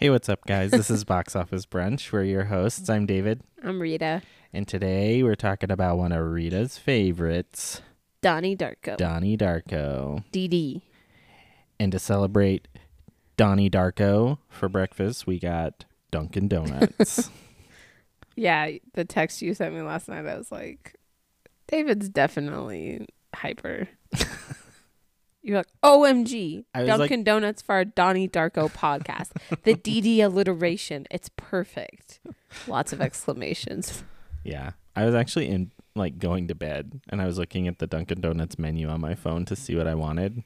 Hey, what's up, guys? This is Box Office Brunch. We're your hosts. I'm David. I'm Rita. And today we're talking about one of Rita's favorites, Donnie Darko. Donnie Darko. DD. And to celebrate Donnie Darko for breakfast, we got Dunkin' Donuts. Yeah, the text you sent me last night, I was like, David's definitely hyper. You're like, OMG, I was like- Dunkin' Donuts for our Donnie Darko podcast. the DD alliteration. It's perfect. Lots of exclamations. yeah. I was actually in like going to bed and I was looking at the Dunkin' Donuts menu on my phone to see what I wanted.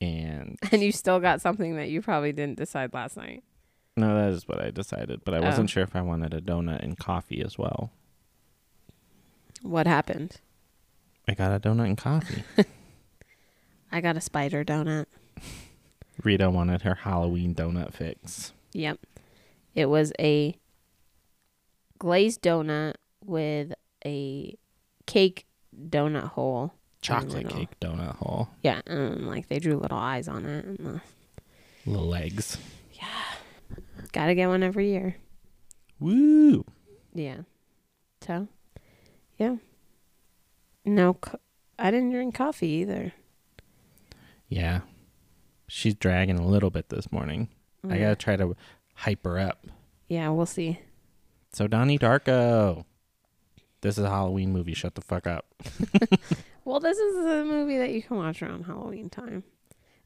And And you still got something that you probably didn't decide last night. no, that is what I decided, but I Oh. wasn't sure if I wanted a donut and coffee as well. What happened? I got a donut and coffee. I got a spider donut. Rita wanted her Halloween donut fix. Yep. It was a glazed donut with a cake donut hole. Chocolate cake donut hole. Yeah, and like they drew little eyes on it. And, uh, Little legs. Yeah. gotta get one every year. Woo! Yeah. So, yeah. No, co- I didn't drink coffee either. Yeah. She's dragging a little bit this morning. I gotta try to hype her up. Yeah, we'll see. So Donnie Darko. This is a Halloween movie. Shut the fuck up. Well, this is a movie that you can watch around Halloween time.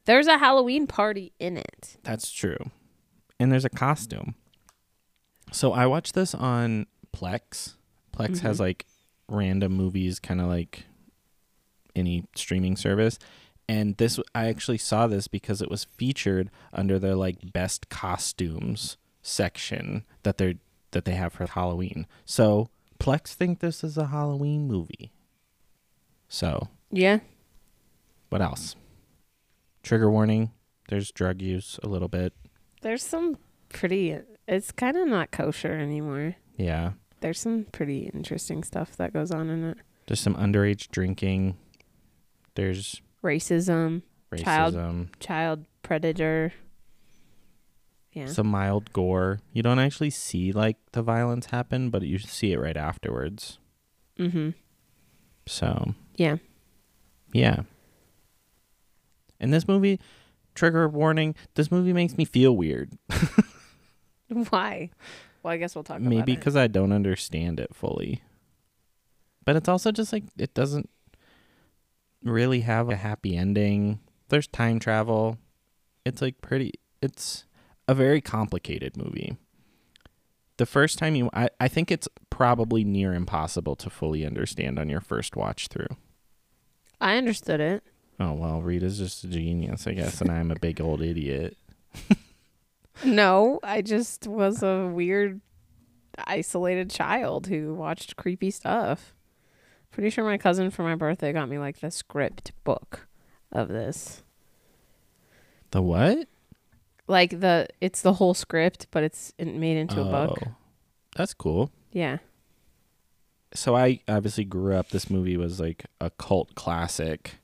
There's a Halloween party in it. That's true. And there's a costume. So I watched this on Plex. Plex has Mhm. like random movies, kind of like any streaming service. And this, I actually saw this because it was featured under their like best costumes section that they're that they have for Halloween. So Plex think this is a Halloween movie. So Yeah. what else? Trigger warning. There's drug use a little bit. There's some pretty, it's kind of not kosher anymore. Yeah. There's some pretty interesting stuff that goes on in it. There's some underage drinking. There's Racism, racism. Child- child predator. Yeah. Some mild gore. You don't actually see like the violence happen, but you see it right afterwards. mm-hmm. So Yeah. yeah. And this movie, trigger warning. This movie makes me feel weird. Why? Well, I guess we'll talk about Maybe because I don't understand it fully. But it's also just like it doesn't really have a happy ending. There's time travel. It's like pretty it's a very complicated movie. The first time you I, I think it's probably near impossible to fully understand on your first watch through. I understood it. Oh well, Rita's just a genius, I guess, and I'm a big old idiot. No, I just was a weird, isolated child who watched creepy stuff. Pretty sure my cousin for my birthday got me like the script book of this. The what? Like the, it's the whole script, but it's made into a book. Oh, That's cool. Yeah. so I obviously grew up. This movie was like a cult classic,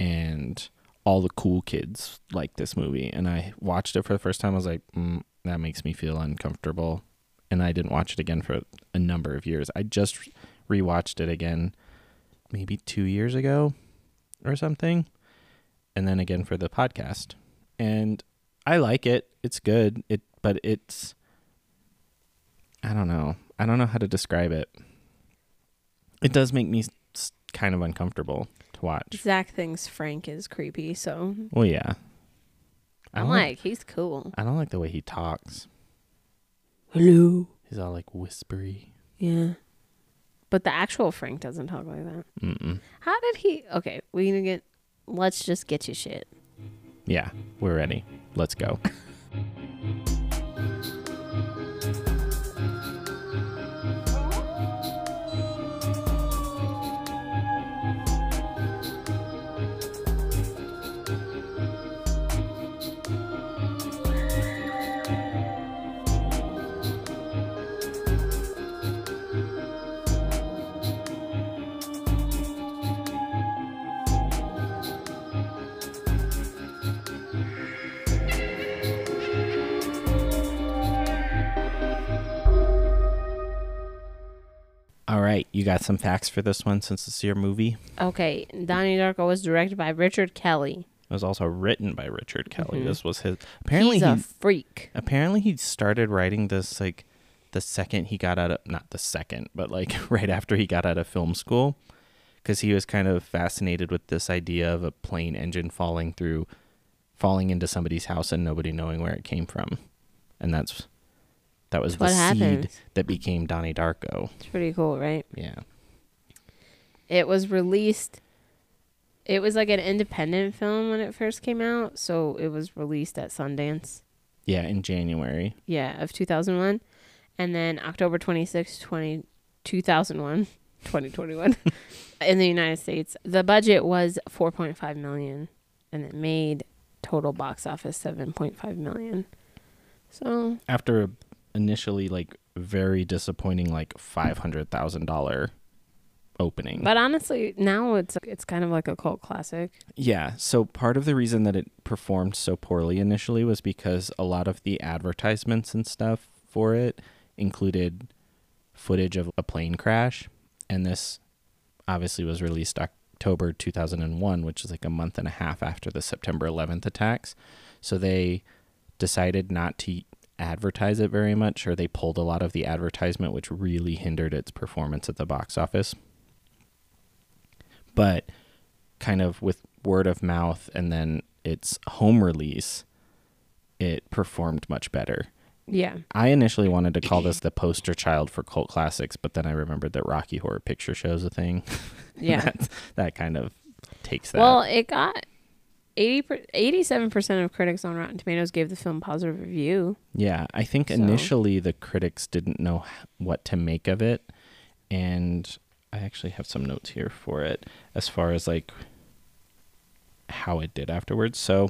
and all the cool kids liked this movie. And I watched it for the first time. I was like, mm, that makes me feel uncomfortable, and I didn't watch it again for a number of years. I just rewatched it again, maybe two years ago, or something, and then again for the podcast. And I like it. It's good. It, but it's. I don't know. I don't know how to describe it. It does make me kind of uncomfortable to watch. Zach thinks Frank is creepy, so Well, yeah. I I'm don't like, he's cool. I don't like the way he talks. Hello. He's all like whispery. Yeah. But the actual Frank doesn't talk like that. Mm-mm. How did he? Okay, we need to get. Let's just get you shit. Yeah, we're ready. Let's go. All right, you got some facts for this one since it's your movie. Okay, Donnie Darko was directed by Richard Kelly. It was also written by Richard Kelly. Mhm. This was his. Apparently, He's a he freak. apparently he started writing this like the second he got out of not the second, but like right after he got out of film school, because he was kind of fascinated with this idea of a plane engine falling through, falling into somebody's house and nobody knowing where it came from, and that's that was That's the seed happens. that became Donnie Darko. It's pretty cool, right? Yeah. It was released. It was like an independent film when it first came out, so it was released at Sundance. Yeah, in January. Yeah, of 2001. And then October 26, 20, 2001, 2021 in the United States. The budget was 4.5 million and it made total box office 7.5 million. So, After a initially like very disappointing like five hundred thousand dollar opening. but honestly, now it's it's kind of like a cult classic. Yeah. So part of the reason that it performed so poorly initially was because a lot of the advertisements and stuff for it included footage of a plane crash. And this obviously was released October 2001, which is like a month and a half after the September 11th attacks. So they decided not to advertise it very much, or they pulled a lot of the advertisement, which really hindered its performance at the box office. But kind of with word of mouth and then its home release, it performed much better. Yeah. I initially wanted to call this the poster child for cult classics, but then I remembered that Rocky Horror Picture Show is a thing. Yeah. that, that kind of takes that. Well, it got 80 per, 87% of critics on Rotten Tomatoes gave the film positive review. yeah, I think So- initially the critics didn't know what to make of it, and I actually have some notes here for it as far as like how it did afterwards. So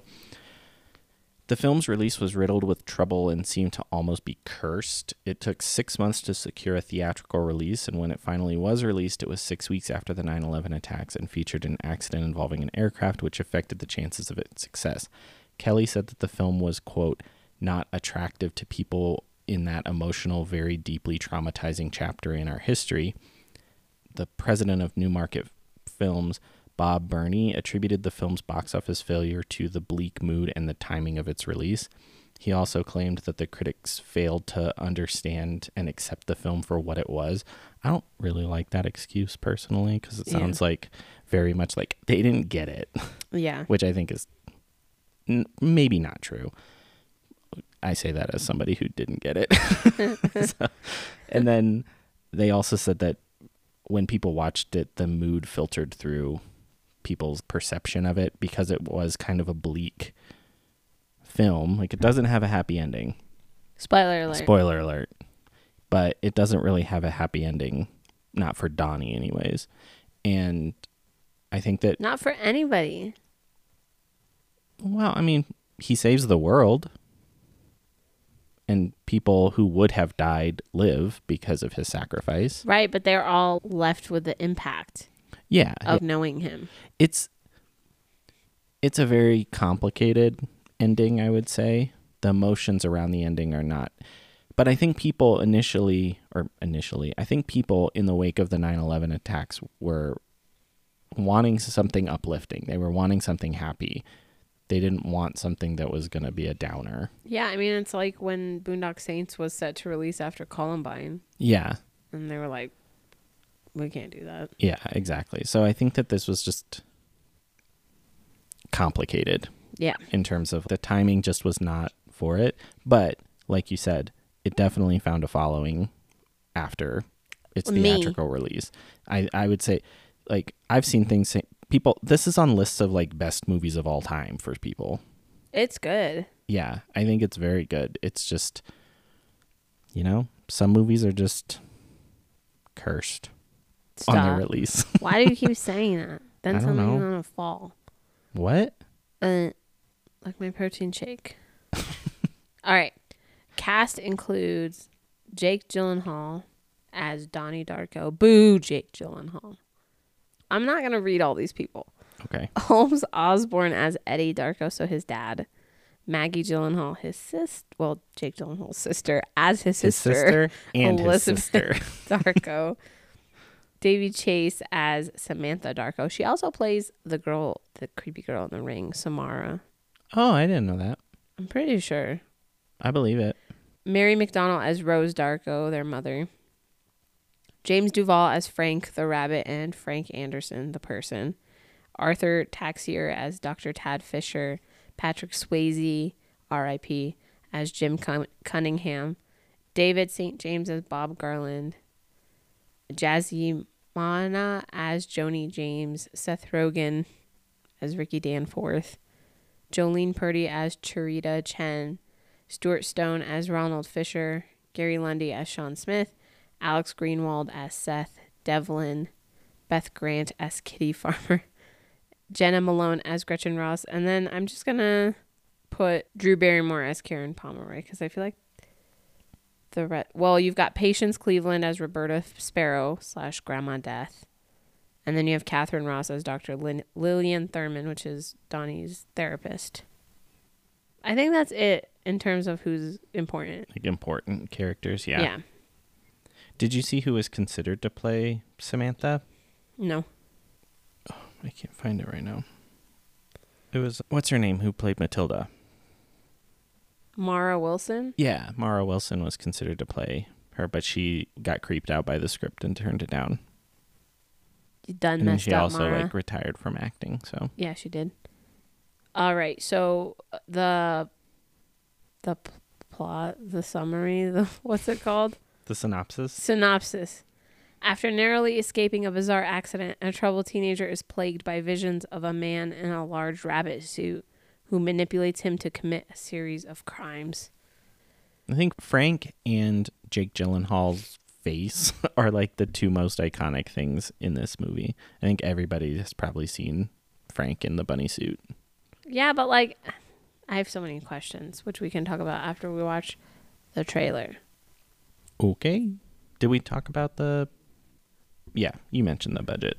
the film's release was riddled with trouble and seemed to almost be cursed. It took six months to secure a theatrical release, and when it finally was released, it was six weeks after the 9 11 attacks and featured an accident involving an aircraft, which affected the chances of its success. Kelly said that the film was, quote, not attractive to people in that emotional, very deeply traumatizing chapter in our history. The president of Newmarket Films, Bob Berney, attributed the film's box office failure to the bleak mood and the timing of its release. He also claimed that the critics failed to understand and accept the film for what it was. I don't really like that excuse personally because it Yeah. sounds like very much like they didn't get it, Yeah. which I think is n- maybe not true. I say that as somebody who didn't get it. So- and then they also said that when people watched it, the mood filtered through people's perception of it because it was kind of a bleak film. Like it doesn't have a happy ending. Spoiler alert. Spoiler alert. But it doesn't really have a happy ending, not for Donnie, anyways. And I think that, Not for anybody. well, I mean, he saves the world. And people who would have died live because of his sacrifice. Right, but they're all left with the impact Yeah. of knowing him. it's it's a very complicated ending i would say. The emotions around the ending are not but i think people initially or initially i think people in the wake of the 9-11 attacks were wanting something uplifting. They were wanting something happy. They didn't want something that was going to be a downer. Yeah, I mean, it's like when Boondock Saints was set to release after Columbine, yeah. And they were like, we can't do that. yeah exactly so i think that this was just complicated Yeah. in terms of the timing just was not for it. But like you said, it definitely found a following after its Me. theatrical release. I, I would say, like, I've seen things say, people, this is on lists of like best movies of all time for people. It's good. Yeah, I think it's very good. It's just, you know, some movies are just cursed on their release. Why do you keep saying that? Then something's know. gonna fall. what? Uh, like my protein shake. All right. Cast includes Jake Gyllenhaal as Donnie Darko. Boo, Jake Gyllenhaal. I'm not gonna read all these people. Okay. Holmes Osborne as Eddie Darko, so his dad. Maggie Gyllenhaal, his sister. Well, Jake Gyllenhaal's sister as his His sister, sister and his Elizabeth sister. Darko. Daveigh Chase as Samantha Darko. She also plays the girl, the creepy girl in the ring, Samara. Oh, I didn't know that. I'm pretty sure. I believe it. Mary McDonnell as Rose Darko, their mother. James Duval as Frank the rabbit and Frank Anderson, the person. Arthur Taxier as Dr. Tad Fisher. Patrick Swayze, R.I.P., as Jim Cun- Cunningham. David St. James as Bob Garland. Jazzy Mana as Joni James. Seth Rogen as Ricky Danforth. Jolene Purdy as Cherita Chen. Stuart Stone as Ronald Fisher, Gary Lundy as Sean Smith, Alex Greenwald as Seth Devlin, Beth Grant as Kitty Farmer, Jena Malone as Gretchen Ross, and then I'm just gonna put Drew Barrymore as Karen Pomeroy because I feel like the re- well, you've got Patience Cleveland as Roberta Sparrow slash Grandma Death, and then you have Katharine Ross as Dr. Lin- Lillian Thurman, which is Donnie's therapist. I think that's it in terms of who's important. Like important characters. Yeah. yeah. Did you see who was considered to play Samantha? No. Oh, I can't find it right now. It was what's her name who played Matilda? Mara Wilson. Yeah, Mara Wilson was considered to play her, but she got creeped out by the script and turned it down. You done and messed she up, also Mara. like retired from acting. So yeah, she did. All right. So uh, the the p- plot, the summary, the what's it called? the synopsis. Synopsis. After narrowly escaping a bizarre accident, a troubled teenager is plagued by visions of a man in a large rabbit suit who manipulates him to commit a series of crimes. I think Frank and Jake Gyllenhaal's face are like the two most iconic things in this movie. I think everybody has probably seen Frank in the bunny suit. Yeah, but like, I have so many questions, which we can talk about after we watch the trailer. Okay. Did we talk about the Yeah, you mentioned the budget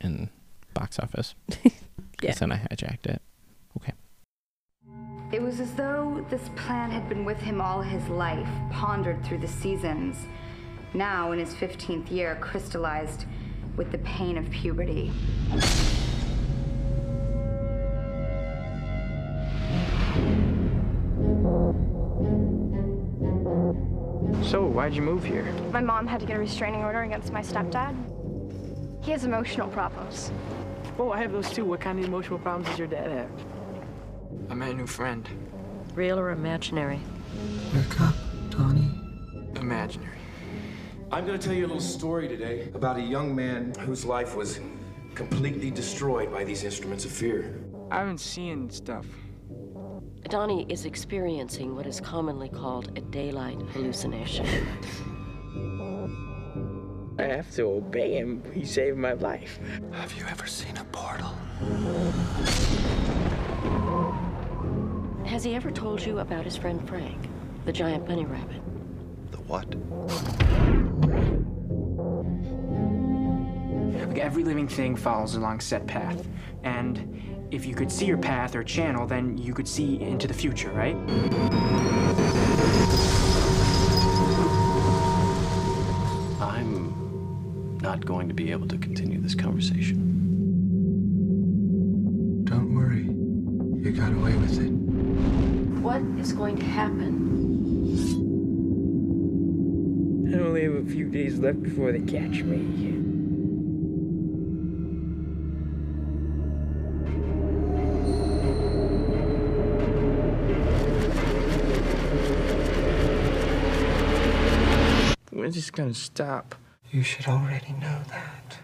and box office. Yeah. Then I hijacked it. Okay. It was as though this plan had been with him all his life, pondered through the seasons. Now, in his 15th year, crystallized with the pain of puberty. So, why'd you move here? My mom had to get a restraining order against my stepdad. He has emotional problems. Oh, I have those too. What kind of emotional problems does your dad have? I met a new friend. Real or imaginary? Wake up, Donnie. Imaginary. I'm going to tell you a little story today about a young man whose life was completely destroyed by these instruments of fear. I've been seeing stuff. Donnie is experiencing what is commonly called a daylight hallucination. I have to obey him. He saved my life. Have you ever seen a portal? Has he ever told you about his friend Frank, the giant bunny rabbit? The what? Like every living thing follows along set path. And if you could see your path or channel, then you could see into the future, right? I'm not going to be able to continue this conversation. Don't worry. You got away with it. What is going to happen? I only have a few days left before they catch me. When's this gonna stop? You should already know that.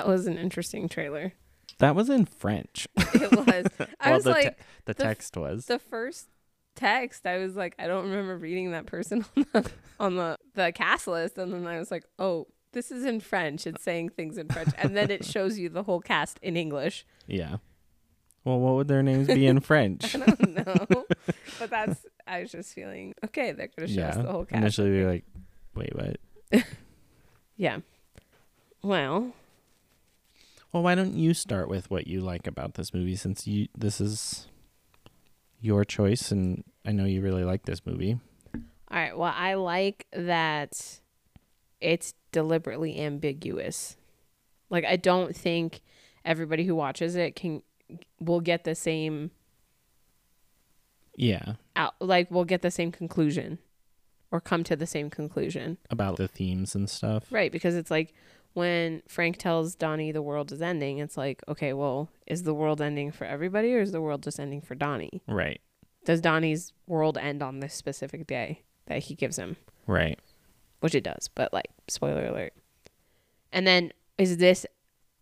That was an interesting trailer. That was in French. It was. I well, was the, te- like, the the f- text was. the first text, I was like, I don't remember reading that person on the on the, the cast list, and then I was like, oh, this is in French. It's saying things in French, and then it shows you the whole cast in English. yeah. Well, what would their names be in French? I don't know. but that's I was just feeling okay. They're gonna show us the whole cast. Initially, we were like, "Wait, what?" yeah. Well, Well, why don't you start with what you like about this movie, since you this is your choice, and I know you really like this movie. all right. Well, I like that it's deliberately ambiguous. Like I don't think everybody who watches it can will get the same Yeah, out like we'll get the same conclusion or come to the same conclusion. about the themes and stuff. Right, because it's like when Frank tells Donnie the world is ending, it's like, okay, well, is the world ending for everybody or is the world just ending for Donnie? Right. Does Donnie's world end on this specific day that he gives him? Right. Which it does, but like, spoiler alert. And then is this,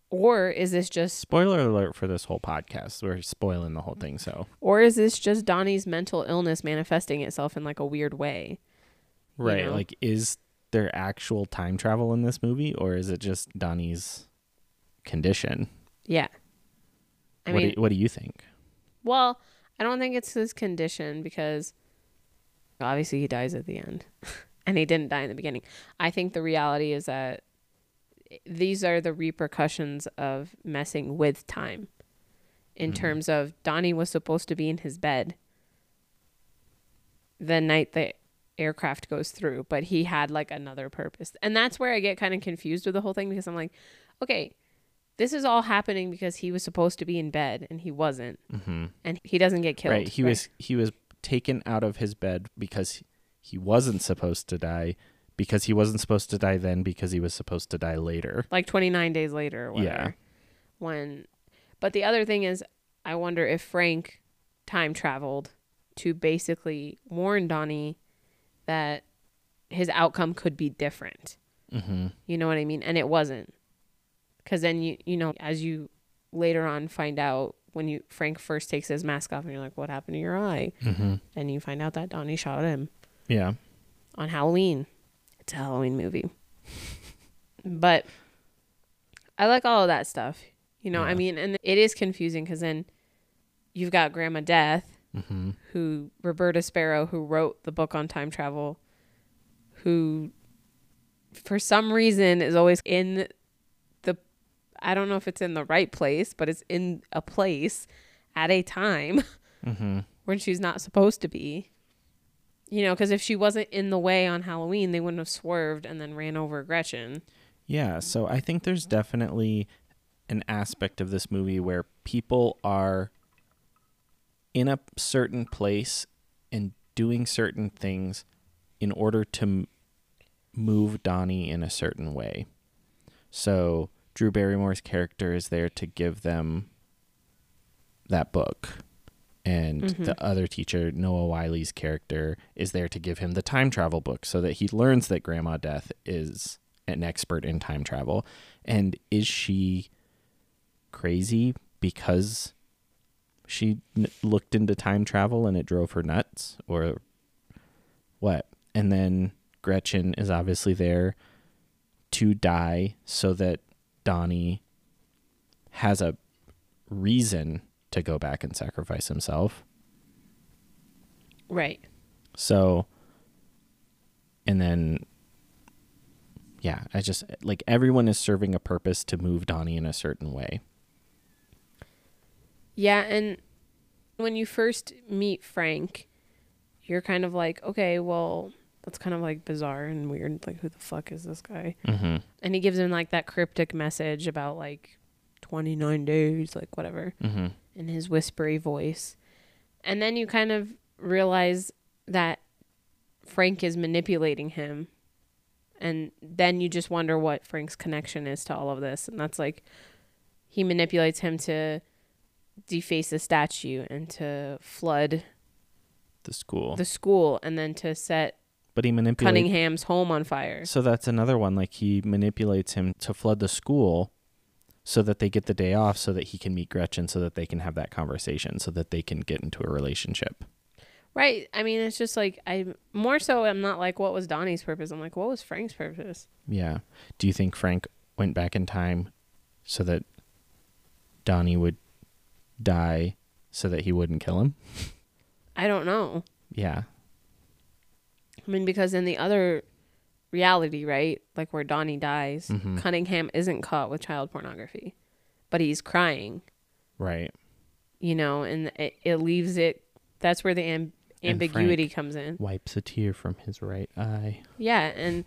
or is this just, Spoiler alert for this whole podcast. We're spoiling the whole thing, so or is this just Donnie's mental illness manifesting itself in like a weird way? You right. know? Like, is there actual time travel in this movie, or is it just Donnie's condition? Yeah. I what, mean, do, you- what do you think? Well, I don't think it's his condition because obviously he dies at the end and he didn't die in the beginning. I think the reality is that these are the repercussions of messing with time in mm-hmm. terms of Donnie was supposed to be in his bed the night the aircraft goes through, but he had like another purpose. And that's where I get kind of confused with the whole thing because I'm like, okay, this is all happening because he was supposed to be in bed and he wasn't. Mm-hmm. And he doesn't get killed. Right. He was he was taken out of his bed because he wasn't supposed to die because he wasn't supposed to die then because he was supposed to die later. like 29 days later or whatever. Yeah. When but the other thing is I wonder if Frank time traveled to basically warn Donnie that his outcome could be different. Mm-hmm. You know what I mean? And it wasn't. Cuz then you you know as you later on find out when you Frank first takes his mask off and you're like what happened to your eye? Mm-hmm. And you find out that Donnie shot him Yeah. on Halloween. It's a Halloween movie. but I like all of that stuff. You know, I mean, and it is confusing because then you've got Grandma Death, Mm-hmm. who Roberta Sparrow, who wrote the book on time travel, who for some reason is always in the, I don't know if it's in the right place, but it's in a place at a time Mm-hmm. when she's not supposed to be. You know, because if she wasn't in the way on Halloween, they wouldn't have swerved and then ran over Gretchen. Yeah, so I think there's definitely an aspect of this movie where people are in a certain place and doing certain things in order to m- move Donnie in a certain way. So Drew Barrymore's character is there to give them that book. And mm-hmm. the other teacher, Noah Wyle's character, is there to give him the time travel book so that he learns that Grandma Death is an expert in time travel. And is she crazy because she n- looked into time travel and it drove her nuts? Or what? And then Gretchen is obviously there to die so that Donnie has a reason to go back and sacrifice himself. Right. So, and then, yeah, I just like everyone is serving a purpose to move Donnie in a certain way. Yeah, and when you first meet Frank, you're kind of like, okay, well, that's kind of like bizarre and weird. Like, who the fuck is this guy? Mm-hmm. And he gives him like that cryptic message about like 29 days, like whatever, Mm-hmm. in his whispery voice. And then you kind of realize that Frank is manipulating him. And then you just wonder what Frank's connection is to all of this. And that's like, he manipulates him to deface the statue and to flood The school, the school and then to set but he manipulates. Cunningham's home on fire. So that's another one. Like he manipulates him to flood the school, so that they get the day off, so that he can meet Gretchen, so that they can have that conversation, so that they can get into a relationship. Right. I mean, it's just like I more so I'm not like what was Donnie's purpose. I'm like what was Frank's purpose? Yeah. Do you think Frank went back in time so that Donnie would die so that he wouldn't kill him? I don't know. Yeah. I mean, because in the other reality, right, like where Donnie dies, Mhm. Cunningham isn't caught with child pornography, but he's crying, Right. you know, and it, it leaves it. That's where the am- And ambiguity comes in. Wipes a tear from his right eye. Yeah, and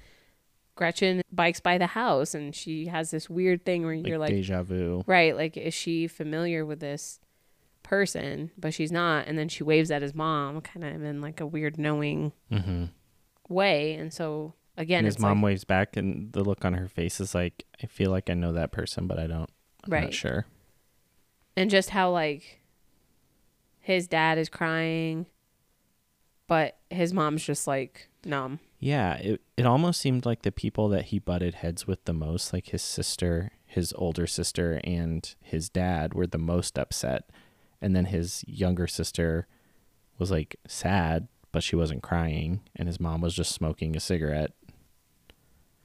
Gretchen bikes by the house, and she has this weird thing where Like, you're like, deja vu. right, like is she familiar with this person? But she's not, and then she waves at his mom, kind of in like a weird knowing Mm-hmm. way, and so again, and his mom like, waves back, and the look on her face is like, I feel like I know that person, but I don't. I'm Right. not sure. and just how like his dad is crying, but his mom's just like numb. Yeah, it it almost seemed like the people that he butted heads with the most, like his sister, his older sister, and his dad, were the most upset, and then his younger sister was like sad, but she wasn't crying, and his mom was just smoking a cigarette.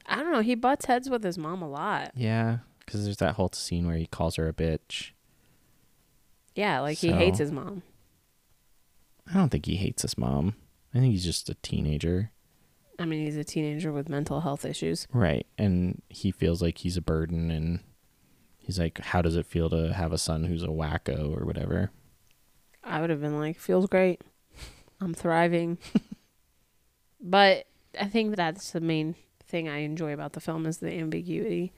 I don't know. He butts heads with his mom a lot. Yeah, because there's that whole scene where he calls her a bitch. Yeah, like he hates his mom. I don't think he hates his mom. I think he's just a teenager. I mean, he's a teenager with mental health issues. Right. And he feels like he's a burden and he's like, How does it feel to have a son who's a wacko or whatever? I would have been like, feels great. I'm thriving. but I think that's the main thing I enjoy about the film is the ambiguity.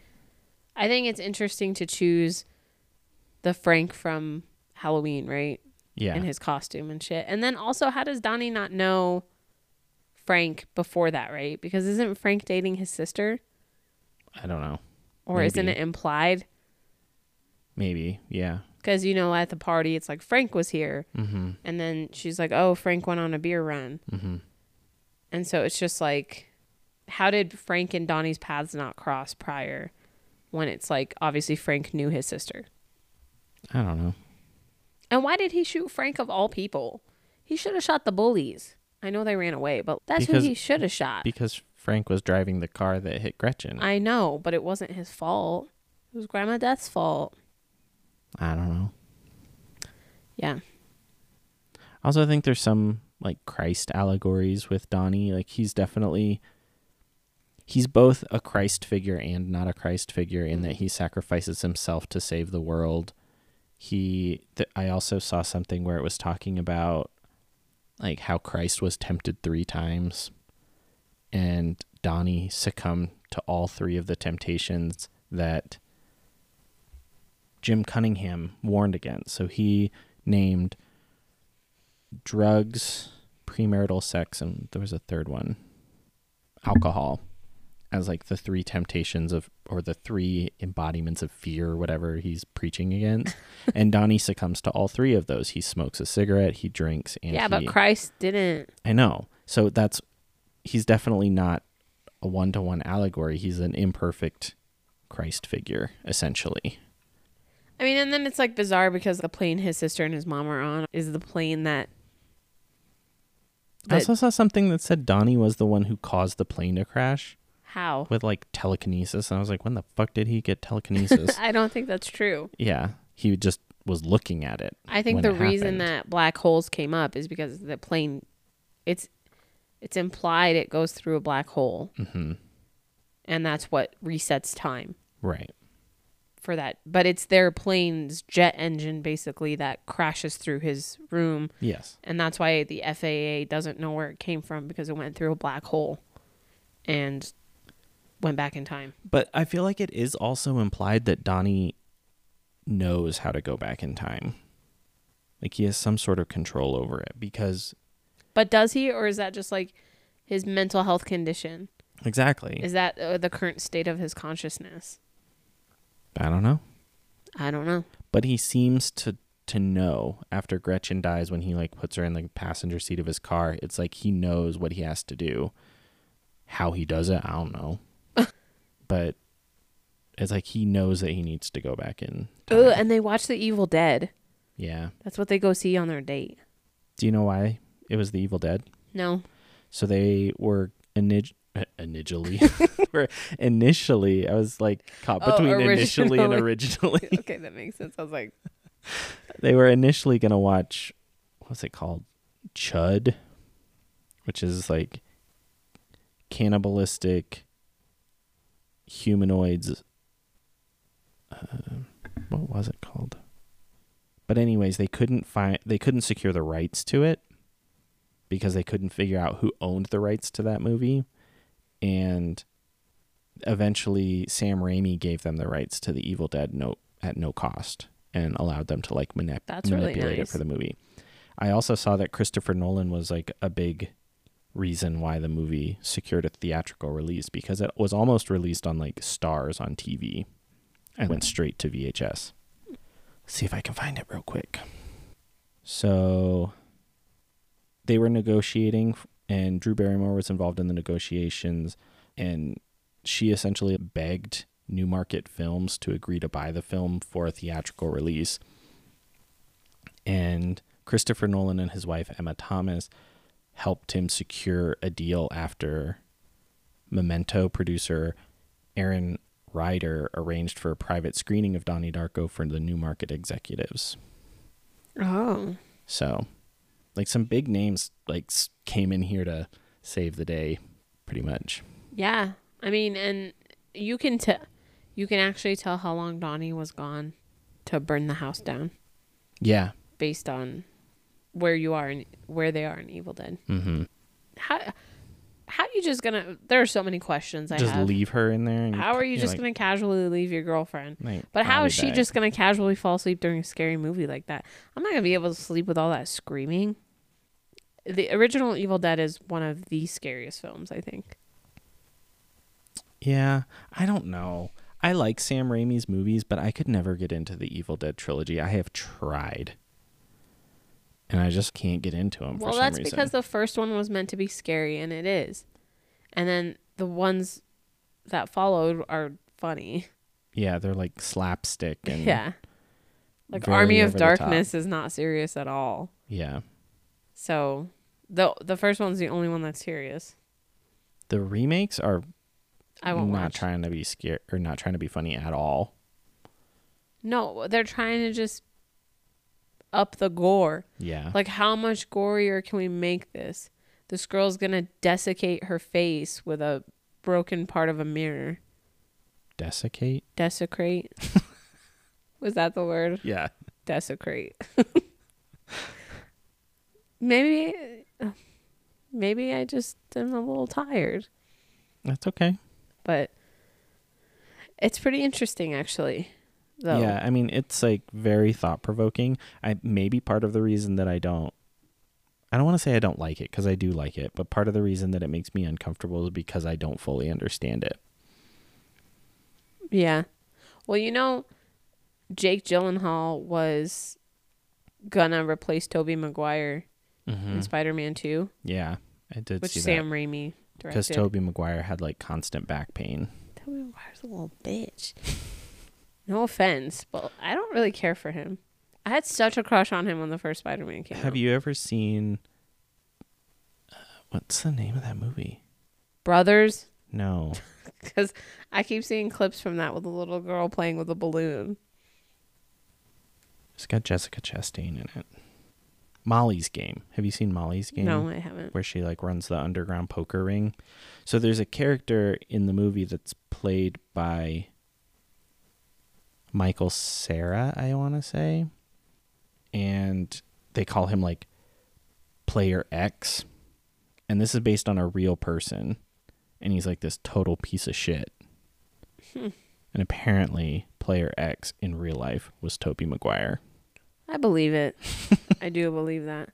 I think it's interesting to choose the Frank from Halloween, right? Yeah. In his costume and shit. And then also, how does Donnie not know Frank before that, right? Because isn't Frank dating his sister? I don't know. Or isn't it implied? Maybe. Yeah. Because, you know, at the party, it's like Frank was here. Mm-hmm. And then she's like, oh, Frank went on a beer run. Mm-hmm. And so it's just like, how did Frank and Donnie's paths not cross prior when it's like, obviously, Frank knew his sister? I don't know. And why did he shoot Frank of all people? He should have shot the bullies. I know they ran away, but that's Because- who he should have shot. Because Frank was driving the car that hit Gretchen. I know, but it wasn't his fault. It was Grandma Death's fault. I don't know. Yeah. Also, I think there's some like Christ allegories with Donnie. Like he's definitely he's both a Christ figure and not a Christ figure in that mm-hmm. he sacrifices himself to save the world. He th- I also saw something where it was talking about like how Christ was tempted 3 times and Donnie succumbed to all three of the temptations that Jim Cunningham warned against. So he named drugs, premarital sex, and there was a third one, alcohol, as like the three temptations of, or the three embodiments of fear, or whatever he's preaching against. and Donnie succumbs to all three of those. He smokes a cigarette, he drinks, and yeah, but Christ didn't. I know. So that's he's definitely not a one to one allegory. He's an imperfect Christ figure, essentially. I mean, and then it's like bizarre because the plane his sister and his mom are on is the plane that. I also saw something that said Donnie was the one who caused the plane to crash how? with like telekinesis. And I was like, when the fuck did he get telekinesis? I don't think that's true. yeah. He just was looking at it. I think the reason happened. that black holes came up is because the plane, it's, it's implied it goes through a black hole, Mhm. and that's what resets time Right. For that. But it's their plane's jet engine basically that crashes through his room, Yes. and that's why the FAA doesn't know where it came from because it went through a black hole, and went back in time. But I feel like it is also implied that Donnie knows how to go back in time. Like he has some sort of control over it because But does he, or is that just like his mental health condition? exactly. Is that uh, the current state of his consciousness? I don't know. I don't know. but he seems to to know after Gretchen dies when he like puts her in the passenger seat of his car. It's like he knows what he has to do. How he does it, I don't know. but it's like he knows that he needs to go back in. Ugh, and they watch The Evil Dead. Yeah. That's what they go see on their date. Do you know why it was the Evil Dead? No. So they were uh, initially initially I was like caught Oh, between initially and originally. originally. okay, that makes sense. I was like, they were initially gonna watch what's it called? Chud, which is like cannibalistic humanoids. Uh, what was it called? But anyways, they couldn't find they couldn't secure the rights to it because they couldn't figure out who owned the rights to that movie, and eventually Sam Raimi gave them the rights to the Evil Dead no at no cost and allowed them to like manip- That's really manipulate it for the movie. I also saw that Christopher Nolan was like a big reason why the movie secured a theatrical release because it was almost released on like stars on TV and went straight to VHS. Let's see if I can find it real quick. So they were negotiating and Drew Barrymore was involved in the negotiations and she essentially begged Newmarket Films to agree to buy the film for a theatrical release. And Christopher Nolan and his wife Emma Thomas helped him secure a deal after Memento producer Aaron Ryder arranged for a private screening of Donnie Darko for the Newmarket executives. Oh. So, like some big names like came in here to save the day pretty much. Yeah. I mean, and you can tell, you can actually tell how long Donnie was gone to burn the house down Yeah. based on where you are and where they are in Evil Dead. Mm-hmm. How how you just gonna? There are so many questions I Just have. leave her in there and How are you just like, gonna casually leave your girlfriend? Like, but how is she back. just gonna casually fall asleep during a scary movie like that? I'm not gonna be able to sleep with all that screaming. The original Evil Dead is one of the scariest films, I think. Yeah, I don't know. I like Sam Raimi's movies, but I could never get into the Evil Dead trilogy. I have tried. And I just can't get into them Well, for some that's reason. because the first one was meant to be scary, and it is. And then the ones that followed are funny. yeah, they're like slapstick and yeah. Like Army of over the top. Darkness is not serious at all. Yeah. So the the first one's the only one that's serious. The remakes are I won't not watch. trying to be scary or not trying to be funny at all. No, they're trying to just up the gore. Yeah. Like how much gorier can we make this? This girl's gonna desiccate her face with a broken part of a mirror. Desiccate? Desecrate. Was that the word? Yeah. Desecrate. maybe maybe I just am a little tired. That's okay. But it's pretty interesting actually. Though. Yeah, I mean it's like very thought provoking. I maybe part of the reason that I don't I don't want to say I don't like it because I do like it, but part of the reason that it makes me uncomfortable is because I don't fully understand it. Yeah. Well, you know, Jake Gyllenhaal was gonna replace Tobey Maguire in Mhm. Spider-Man 2, Yeah, I did which see Sam that Raimi because directed. Tobey Maguire had like constant back pain. Tobey Maguire's a little bitch. no offense, but I don't really care for him. I had such a crush on him when the first Spider-Man came Have out. you ever seen uh, what's the name of that movie? Brothers? No, Because I keep seeing clips from that with a little girl playing with a balloon. it's got Jessica Chastain in it. Molly's Game. Have you seen Molly's Game? No, I haven't. Where she like runs the underground poker ring. So there's a character in the movie that's played by Michael Cera, I want to say. And they call him like Player X. And this is based on a real person. And he's like this total piece of shit. Hmm. And apparently, Player X in real life was Tobey Maguire. I believe it. I do believe that.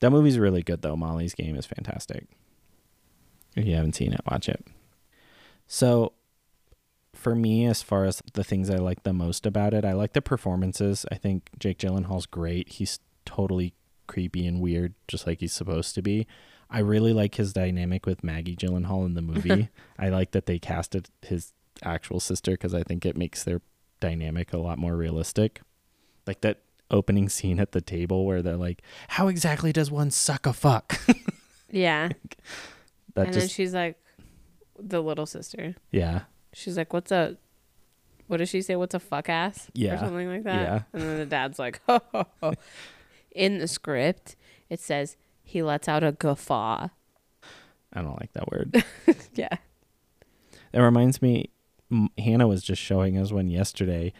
That movie's really good though. Molly's Game is fantastic. If you haven't seen it, watch it. So, for me, as far as the things I like the most about it, I like the performances. I think Jake Gyllenhaal's great. He's totally creepy and weird, just like he's supposed to be. I really like his dynamic with Maggie Gyllenhaal in the movie. I like that they casted his actual sister because I think it makes their dynamic a lot more realistic. Like that opening scene at the table where they're like, "How exactly does one suck a fuck?" Yeah. that and then she's like, the little sister. yeah, She's like, "What's a what does she say? What's a fuck ass? Yeah. Or something like that. Yeah. And then the dad's like, ho, ho, ho. In the script, it says he lets out a guffaw. I don't like that word. Yeah. It reminds me, M- Hannah was just showing us one yesterday,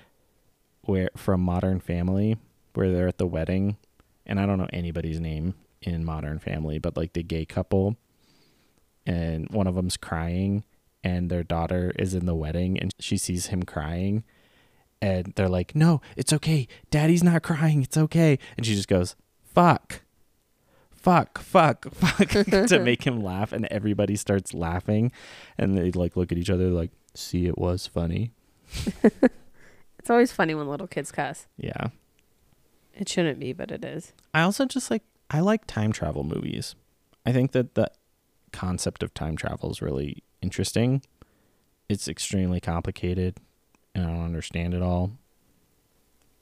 where from Modern Family, where they're at the wedding, and I don't know anybody's name in Modern Family, but like the gay couple, and one of them's crying, and their daughter is in the wedding, and she sees him crying, and they're like, "No, it's okay, Daddy's not crying, it's okay," and she just goes, "Fuck." Fuck, fuck, fuck, to make him laugh, and everybody starts laughing, and they like look at each other like, "See, it was funny." It's always funny when little kids cuss. Yeah. It shouldn't be, but it is. I also just like I like time travel movies. I think that the concept of time travel is really interesting. It's extremely complicated, and I don't understand it all,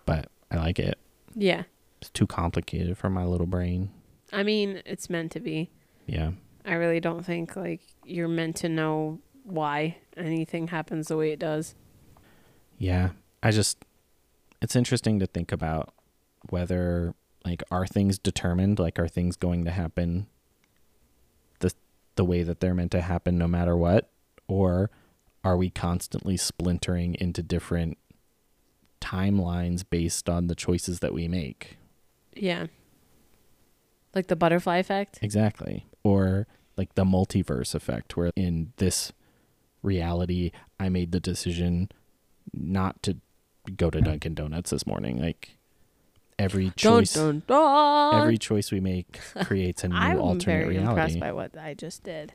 but I like it. Yeah. It's too complicated for my little brain. I mean, it's meant to be. Yeah. I really don't think like you're meant to know why anything happens the way it does. Yeah. I just it's interesting to think about whether like are things determined, like are things going to happen the the way that they're meant to happen no matter what or are we constantly splintering into different timelines based on the choices that we make? Yeah. Like the butterfly effect. Exactly. Or like the multiverse effect, where in this reality, I made the decision not to go to Dunkin' Donuts this morning. Like every choice, Dun, dun, dun. every choice we make creates a new alternate reality. I'm alternate very impressed by what I just did.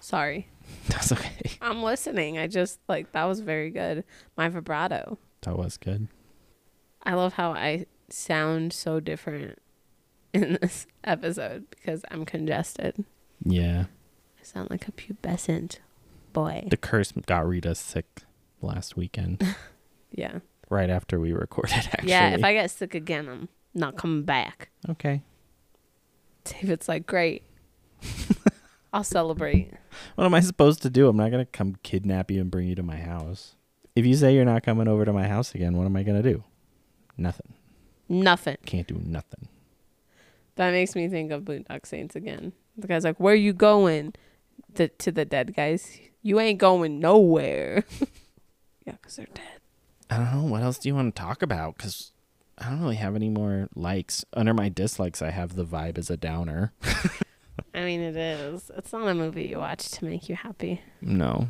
Sorry. That's okay. I'm listening. I just like that was very good. My vibrato. That was good. I love how I sound so different in this episode because I'm congested. Yeah. I sound like a pubescent boy. The curse got Rita sick last weekend, yeah. right after we recorded. Actually, Yeah, if I get sick again, I'm not coming back. okay. David's like, great. I'll celebrate. What am I supposed to do? I'm not gonna come kidnap you and bring you to my house. If you say you're not coming over to my house again, what am I gonna do? Nothing. Nothing. Can't do nothing. That makes me think of Boondock Saints again. The guy's like, "Where are you going?" The, to the dead guys, you ain't going nowhere. yeah, because they're dead. I don't know. What else do you want to talk about? Because I don't really have any more likes. Under my dislikes, I have the vibe as a downer. I mean, it is. It's not a movie you watch to make you happy. No.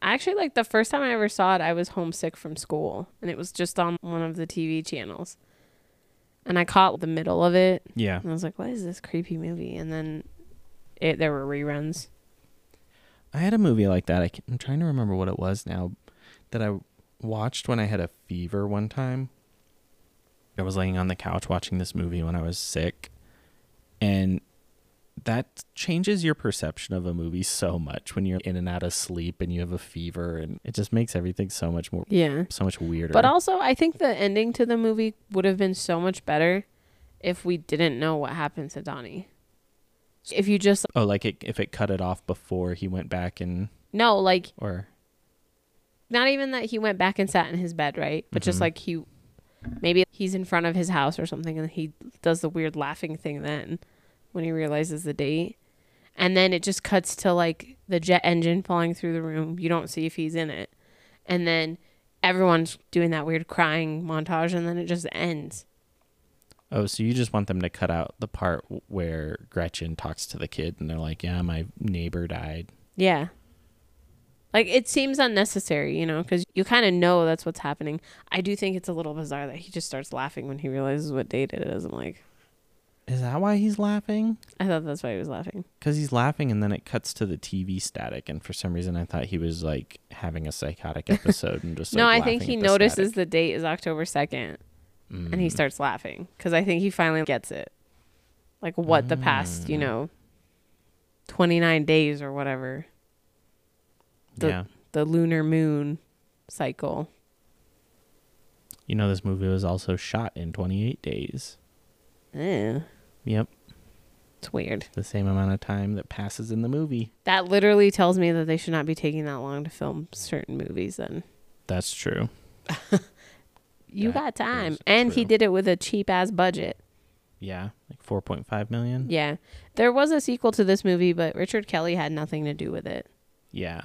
I Actually, like the first time I ever saw it, I was homesick from school, and it was just on one of the TV channels. And I caught the middle of it, Yeah. and I was like, "What is this creepy movie?" And then it there were reruns. I had a movie like that. I I'm trying to remember what it was now that I watched when I had a fever one time. I was laying on the couch watching this movie when I was sick. And that changes your perception of a movie so much when you're in and out of sleep and you have a fever and it just makes everything so much more Yeah. so much weirder. But also, I think the ending to the movie would have been so much better if we didn't know what happened to Donnie. If you just oh, like it, if it cut it off before he went back and no, like or not even that he went back and sat in his bed, right? But just Mhm. like he maybe he's in front of his house or something and he does the weird laughing thing then when he realizes the date. And then it just cuts to like the jet engine falling through the room. You don't see if he's in it. And then everyone's doing that weird crying montage and then it just ends. Oh, so you just want them to cut out the part where Gretchen talks to the kid and they're like, "Yeah, my neighbor died." Yeah. Like it seems unnecessary, you know, because you kind of know that's what's happening. I do think it's a little bizarre that he just starts laughing when he realizes what date it is. I'm like, Is that why he's laughing? I thought that's why he was laughing. Because he's laughing and then it cuts to the TV static, and for some reason I thought he was like having a psychotic episode and just. no, like, I think he the notices static. the date is October 2nd and he Mm. starts laughing because I think he finally gets it. Like what the past, you Mm. know, 29 days or whatever, the, yeah, the lunar moon cycle. you know this movie was also shot in 28 days. Eh, Yep, it's weird. the same amount of time that passes in the movie. That literally tells me that they should not be taking that long to film certain movies then. That's true. You That got time. And he did it with a cheap ass budget. Yeah, like 4.5 million. Yeah. There was a sequel to this movie, but Richard Kelly had nothing to do with it. Yeah.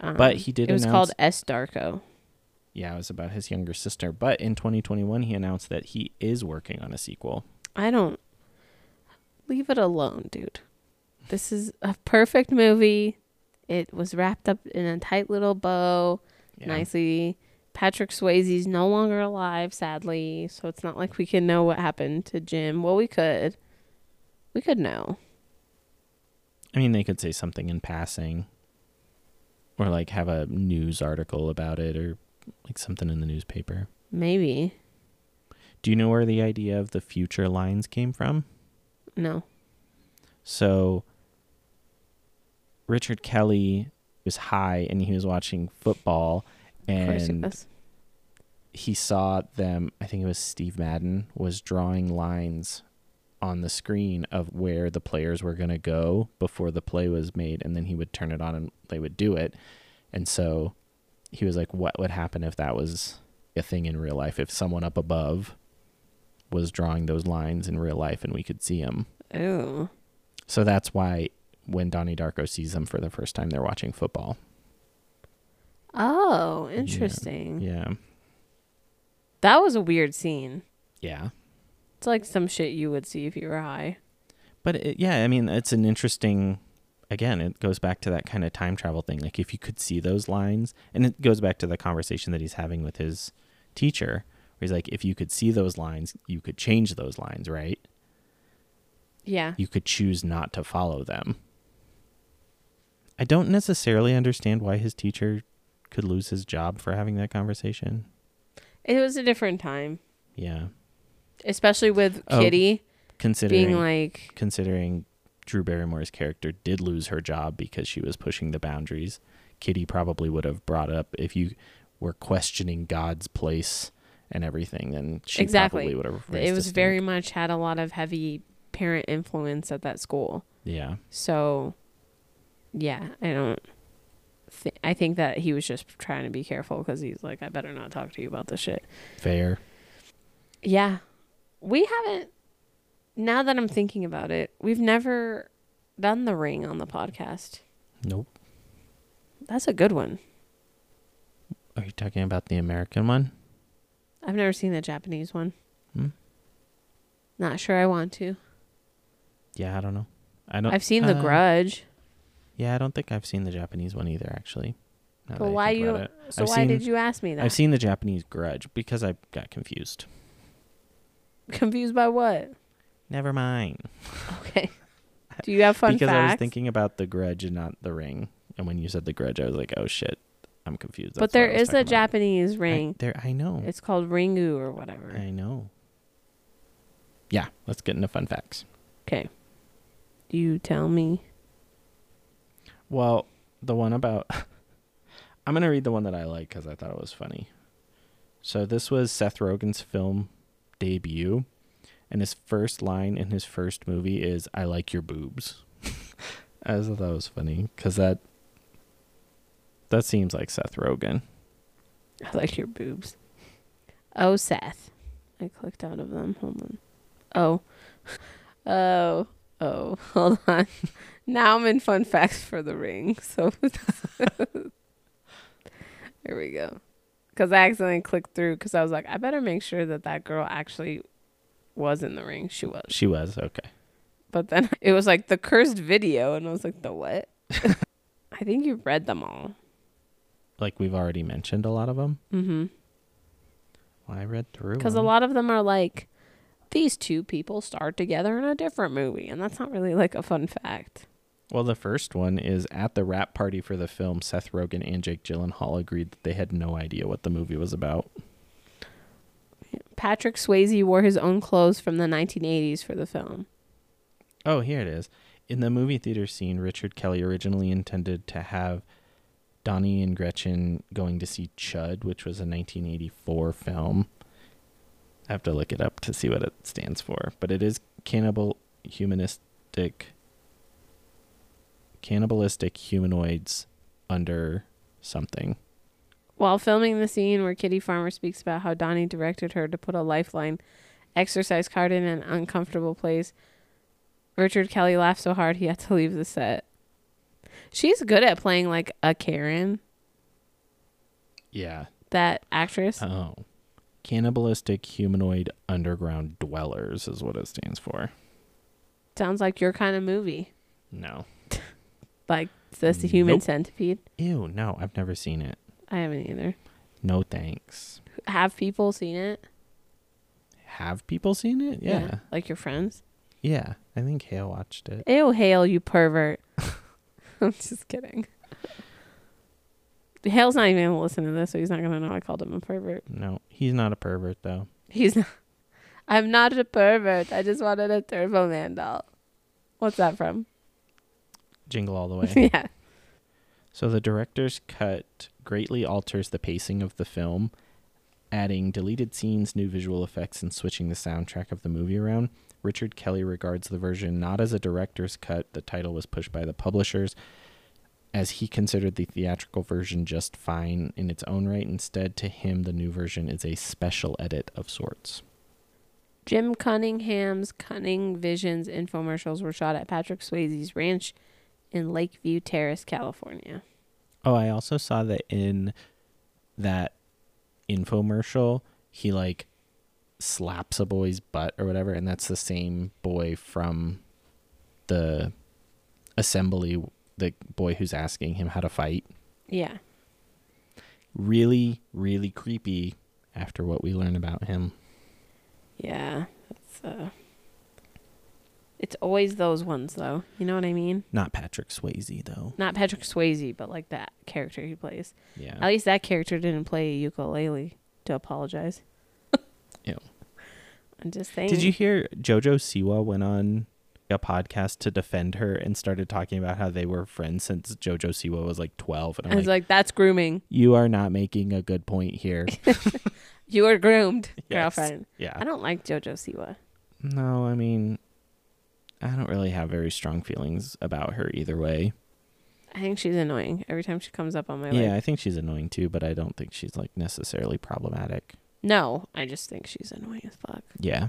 Um, But he did It was announce- called S. Darko. Yeah, it was about his younger sister. But in 2021, he announced that he is working on a sequel. I don't. Leave it alone, dude. This is a perfect movie. It was wrapped up in a tight little bow, Yeah. nicely. Patrick Swayze's no longer alive, sadly, so it's not like we can know what happened to Jim. Well, we could. We could know. I mean, they could say something in passing, or like have a news article about it, or like something in the newspaper. Maybe. Do you know where the idea of the future lines came from? No. So, Richard Kelly was high and he was watching football, course he and he saw them. I think it was Steve Madden was drawing lines on the screen of where the players were going to go before the play was made, and then he would turn it on and they would do it. And so he was like, "What would happen if that was a thing in real life? If someone up above was drawing those lines in real life and we could see them?" Ooh. So that's why when Donnie Darko sees them for the first time, they're watching football. Oh, Yeah. interesting. Yeah. That was a weird scene. Yeah. It's like some shit you would see if you were high. But it, yeah, I mean, it's an interesting. Again, it goes back to that kind of time travel thing. Like if you could see those lines, and it goes back to the conversation that he's having with his teacher, where he's like, if you could see those lines, you could change those lines, right? Yeah. You could choose not to follow them. I don't necessarily understand why his teacher could lose his job for having that conversation. It was a different time, Yeah. Especially with Oh, Kitty Considering being like, considering Drew Barrymore's character did lose her job because she was pushing the boundaries. Kitty probably would have brought up if you were questioning God's place and everything, then she exactly. probably would have. It was very much had a lot of heavy parent influence at that school. yeah. So, yeah, I don't. Th- I think that he was just trying to be careful because he's like, I better not talk to you about this shit. Fair. Yeah. We haven't, now that I'm thinking about it, we've never done the ring on the podcast. Nope. That's a good one. Are you talking about the American one? I've never seen the Japanese one. Hmm. Not sure I want to. Yeah, I don't know. I don't. I've seen The uh, Grudge. Yeah, I don't think I've seen the Japanese one either. Actually. But why you? So I've why seen- did you ask me that? I've seen the Japanese Grudge because I got confused. Confused by what? Never mind. Okay. Do you have fun because I was thinking about the Grudge and not the Ring, and when you said the Grudge, I was like, oh shit, I'm confused. but That's I there is a about. Japanese ring. I, there, I know. It's called Ringu or whatever. I know. Yeah, let's get into fun facts. Okay. Do you tell me. Well, the one about. I'm going to read the one that I like because I thought it was funny. So, this was Seth Rogen's film debut, and his first line in his first movie is, I like your boobs. I thought that was funny because that. That seems like Seth Rogen. I like your boobs. Oh, Seth. I clicked out of them. Hold on. Oh. Oh. Oh. Hold on. Now I'm in fun facts for the ring. So here we go. Because I accidentally clicked through because I was like, I better make sure that that girl actually was in the ring. She was. She was okay. But then it was like the cursed video, and I was like, the what? I think you read them all. Like we've already mentioned a lot of them. Mm-hmm. Well, I read through Because a lot of them are like, these two people starred together in a different movie, and that's not really like a fun fact. Well, the first one is at the wrap party for the film. Seth Rogen and Jake Gyllenhaal agreed that they had no idea what the movie was about. Patrick Swayze wore his own clothes from the 1980s for the film. Oh, here it is. In the movie theater scene, Richard Kelly originally intended to have Donnie and Gretchen going to see Chud, which was a 1984 film. I have to look it up to see what it stands for, but it is cannibal humanistic cannibalistic humanoids under something. While filming the scene where Kitty Farmer speaks about how Donnie directed her to put a lifeline exercise card in an uncomfortable place, Richard Kelly laughed so hard he had to leave the set. She's good at playing like a Karen, Yeah. that actress. Oh. Cannibalistic humanoid underground dwellers is what it stands for. Sounds like your kind of movie. No. Like this human Nope. centipede. Ew, no, I've never seen it. I haven't either. No thanks. Have people seen it? Have people seen it? Yeah. Like your friends? Yeah. I think Hale watched it. Ew, Hale, you pervert. I'm just kidding. Hale's not even gonna listen to this, so he's not gonna know I called him a pervert. No, he's not a pervert though. He's not. I'm not a pervert. I just wanted a Turbo Man doll. What's that from? Jingle all the way. yeah. So the director's cut greatly alters the pacing of the film, adding deleted scenes, new visual effects, and switching the soundtrack of the movie around. Richard Kelly regards the version not as a director's cut, the title was pushed by the publishers, as he considered the theatrical version just fine in its own right. Instead, to him, the new version is a special edit of sorts. Jim Cunningham's Cunning Visions infomercials were shot at Patrick Swayze's ranch in Lakeview Terrace, California. Oh, I also saw that in that infomercial, he like slaps a boy's butt or whatever, and that's the same boy from the assembly, the boy who's asking him how to fight. Yeah. Really, really creepy after what we learn about him. Yeah. That's uh It's always those ones though. You know what I mean? Not Patrick Swayze though. Not Patrick Swayze, but like that character he plays. Yeah. At least that character didn't play a ukulele to apologize. Ew. I'm just saying. Did you hear JoJo Siwa went on a podcast to defend her and started talking about how they were friends since JoJo Siwa was like 12 and I'm I was like, like, that's grooming. you are not making a good point here. You are groomed, Yes. girlfriend. Yeah. I don't like JoJo Siwa. No, I mean I don't really have very strong feelings about her either way. I think she's annoying every time she comes up on my yeah, like I think she's annoying too, but I don't think she's like necessarily problematic. No, I just think she's annoying as fuck. Yeah.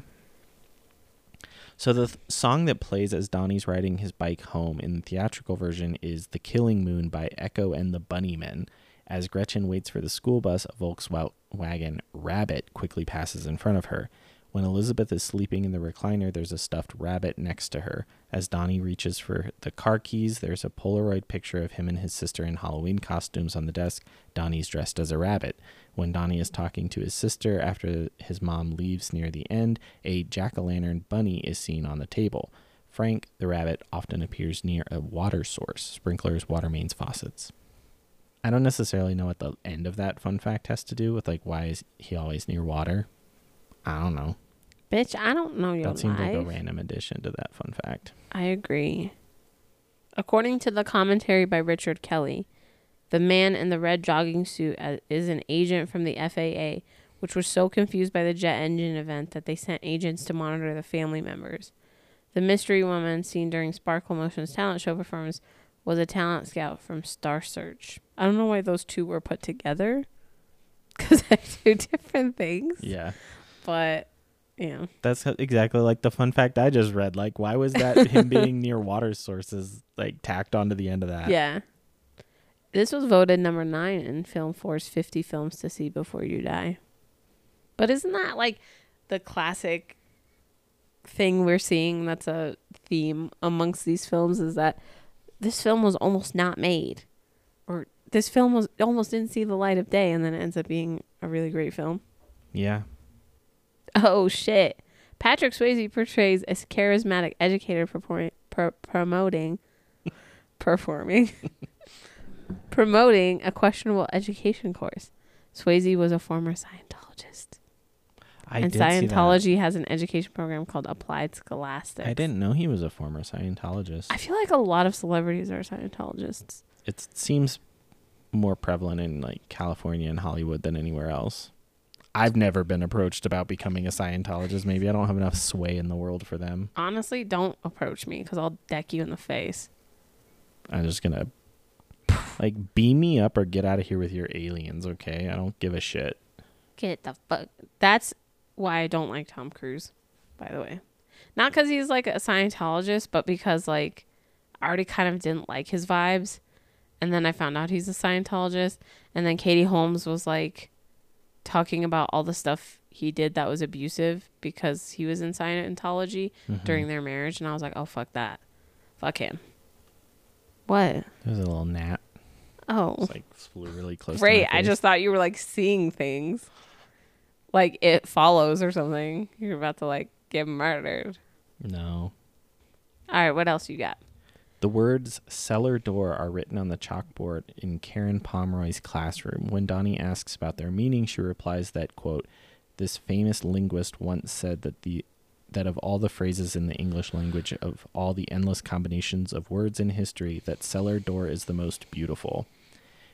So the th- song that plays as Donnie's riding his bike home in the theatrical version is "The Killing Moon" by Echo and the Bunnymen. As Gretchen waits for the school bus, a Volkswagen Rabbit quickly passes in front of her. When Elizabeth is sleeping in the recliner, there's a stuffed rabbit next to her. As Donnie reaches for the car keys, there's a Polaroid picture of him and his sister in Halloween costumes on the desk. Donnie's dressed as a rabbit. When Donnie is talking to his sister after his mom leaves near the end, a jack o' lantern bunny is seen on the table. Frank, the rabbit, often appears near a water source, sprinklers, water mains, faucets. I don't necessarily know what the end of that fun fact has to do with, like, why is he always near water? I don't know. Bitch, I don't know your that seems like a random addition to that fun fact. I agree. According to the commentary by Richard Kelly, the man in the red jogging suit uh, is an agent from the FAA, which was so confused by the jet engine event that they sent agents to monitor the family members. The mystery woman seen during Sparkle Motion's talent show performance was a talent scout from Star Search. I don't know why those two were put together because they're two different things, Yeah. but know. That's exactly like the fun fact I just read. Like, why was that him being near water sources like tacked onto the end of that? Yeah. This was voted number nine in Film Four's 50 films to see before you die. But isn't that like the classic thing we're seeing that's a theme amongst these films is that this film was almost not made or this film was almost didn't see the light of day and then it ends up being a really great film. Yeah. Oh shit. Patrick Swayze portrays a charismatic educator promoting performing promoting a questionable education course. Swayze was a former Scientologist. I and did see that. Scientology has an education program called Applied Scholastics. I didn't know he was a former Scientologist. I feel like a lot of celebrities are Scientologists. it seems more prevalent in like California and Hollywood than anywhere else. I've never been approached about becoming a Scientologist. Maybe I don't have enough sway in the world for them. Honestly, don't approach me because I'll deck you in the face. I'm just gonna Like, beam me up or get out of here with your aliens, okay? I don't give a shit. Get the fuck. That's why I don't like Tom Cruise, by the way. Not because he's like a Scientologist, but because like I already kind of didn't like his vibes. And then I found out he's a Scientologist. And then Katie Holmes was like talking about all the stuff he did that was abusive because he was in Scientology mm-hmm. during their marriage. And I was like, oh, fuck that. Fuck him. What? There's a little gnat. Oh. It's like flew really close. Great. To I just thought you were like seeing things. Like it follows or something. You're about to like get murdered. no. All right, what else you got? The words cellar door are written on the chalkboard in Karen Pomeroy's classroom. When Donnie asks about their meaning, she replies that, quote, this famous linguist once said that the that of all the phrases in the English language of all the endless combinations of words in history, that cellar door is the most beautiful.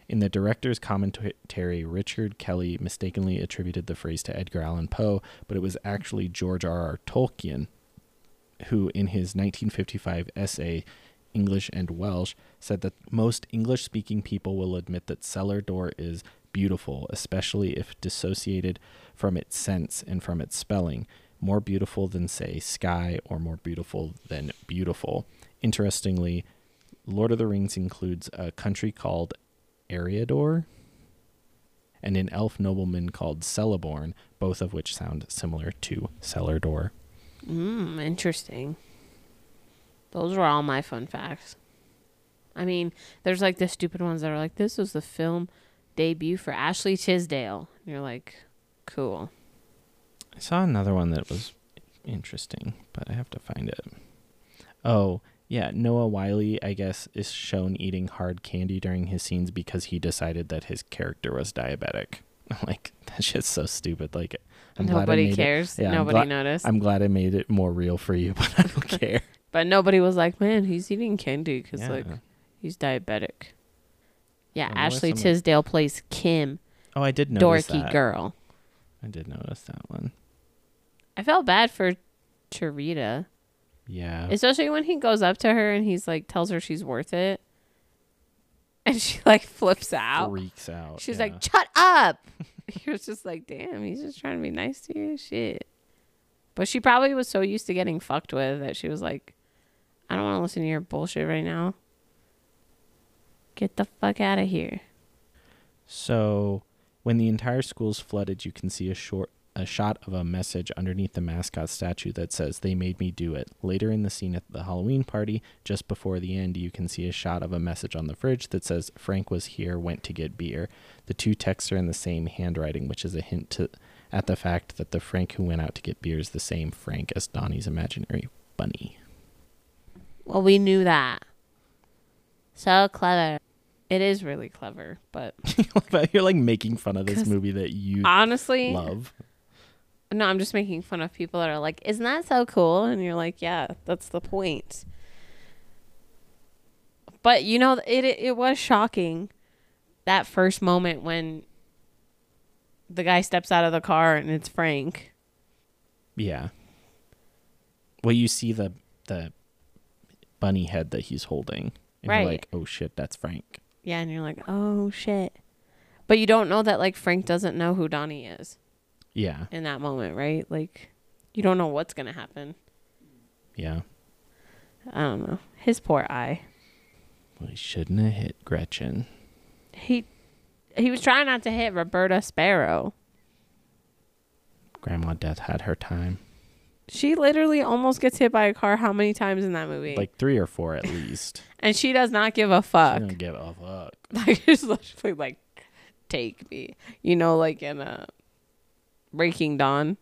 In the director's commentary, Richard Kelly mistakenly attributed the phrase to Edgar Allan Poe, but it was actually George R. R. Tolkien, who, in his 1955 essay, English and Welsh, said that most English speaking people will admit that cellar door is beautiful, especially if dissociated from its sense and from its spelling. More beautiful than, say, sky, or more beautiful than beautiful. Interestingly, Lord of the Rings includes a country called Eriador and an elf nobleman called Celeborn, both of which sound similar to cellar door. Hmm, interesting. Those were all my fun facts. I mean, there's like the stupid ones that are like, this was the film debut for Ashley Tisdale. And you're like, cool. I saw another one that was interesting, but I have to find it. Oh, yeah, Noah Wyle, I guess, is shown eating hard candy during his scenes because he decided that his character was diabetic. like that shit's so stupid. Like I'm Nobody made it- cares. Yeah, I'm Nobody noticed. I'm glad I made it more real for you, but I don't care. But nobody was like, man, he's eating candy because like he's diabetic. Yeah, Ashley someone- Tisdale plays Kim, Oh, I did notice dorky that. girl. I did notice that one. I felt bad for Cherita. Yeah. Especially when he goes up to her and he's like tells her she's worth it. And she like flips out. freaks out. She's yeah. like, "Shut up." he was just like, "Damn, he's just trying to be nice to you." Shit. But she probably was so used to getting fucked with that she was like, "I don't want to listen to your bullshit right now. Get the fuck out of here." So, when the entire school's flooded, you can see a short a shot of a message underneath the mascot statue that says "They made me do it." Later in the scene at the Halloween party, just before the end, you can see a shot of a message on the fridge that says "Frank was here, went to get beer." The two texts are in the same handwriting, which is a hint to at the fact that the Frank who went out to get beer is the same Frank as Donnie's imaginary bunny. Well, we knew that. So clever. It is really clever, but You're like making fun of this movie that you honestly, love. No, I'm just making fun of people that are like, "Isn't that so cool?" And you're like, "Yeah, that's the point." But you know, it it, it was shocking that first moment when the guy steps out of the car and it's Frank. Yeah. Well, you see the the bunny head that he's holding, and Right. you're like, "Oh shit, that's Frank." Yeah, and you're like, "Oh shit." But you don't know that like Frank doesn't know who Donnie is Yeah, in that moment, right? Like you don't know what's to happen. yeah. I don't know. His poor eye. Well, he shouldn't have hit Gretchen. He he was trying not to hit Roberta Sparrow. Grandma Death had her time, She literally almost gets hit by a car how many times in that movie? like three or four at least. and she does not give a She fuck. don't give a fuck. Like she's literally like, take me. You know, like in uh Breaking Dawn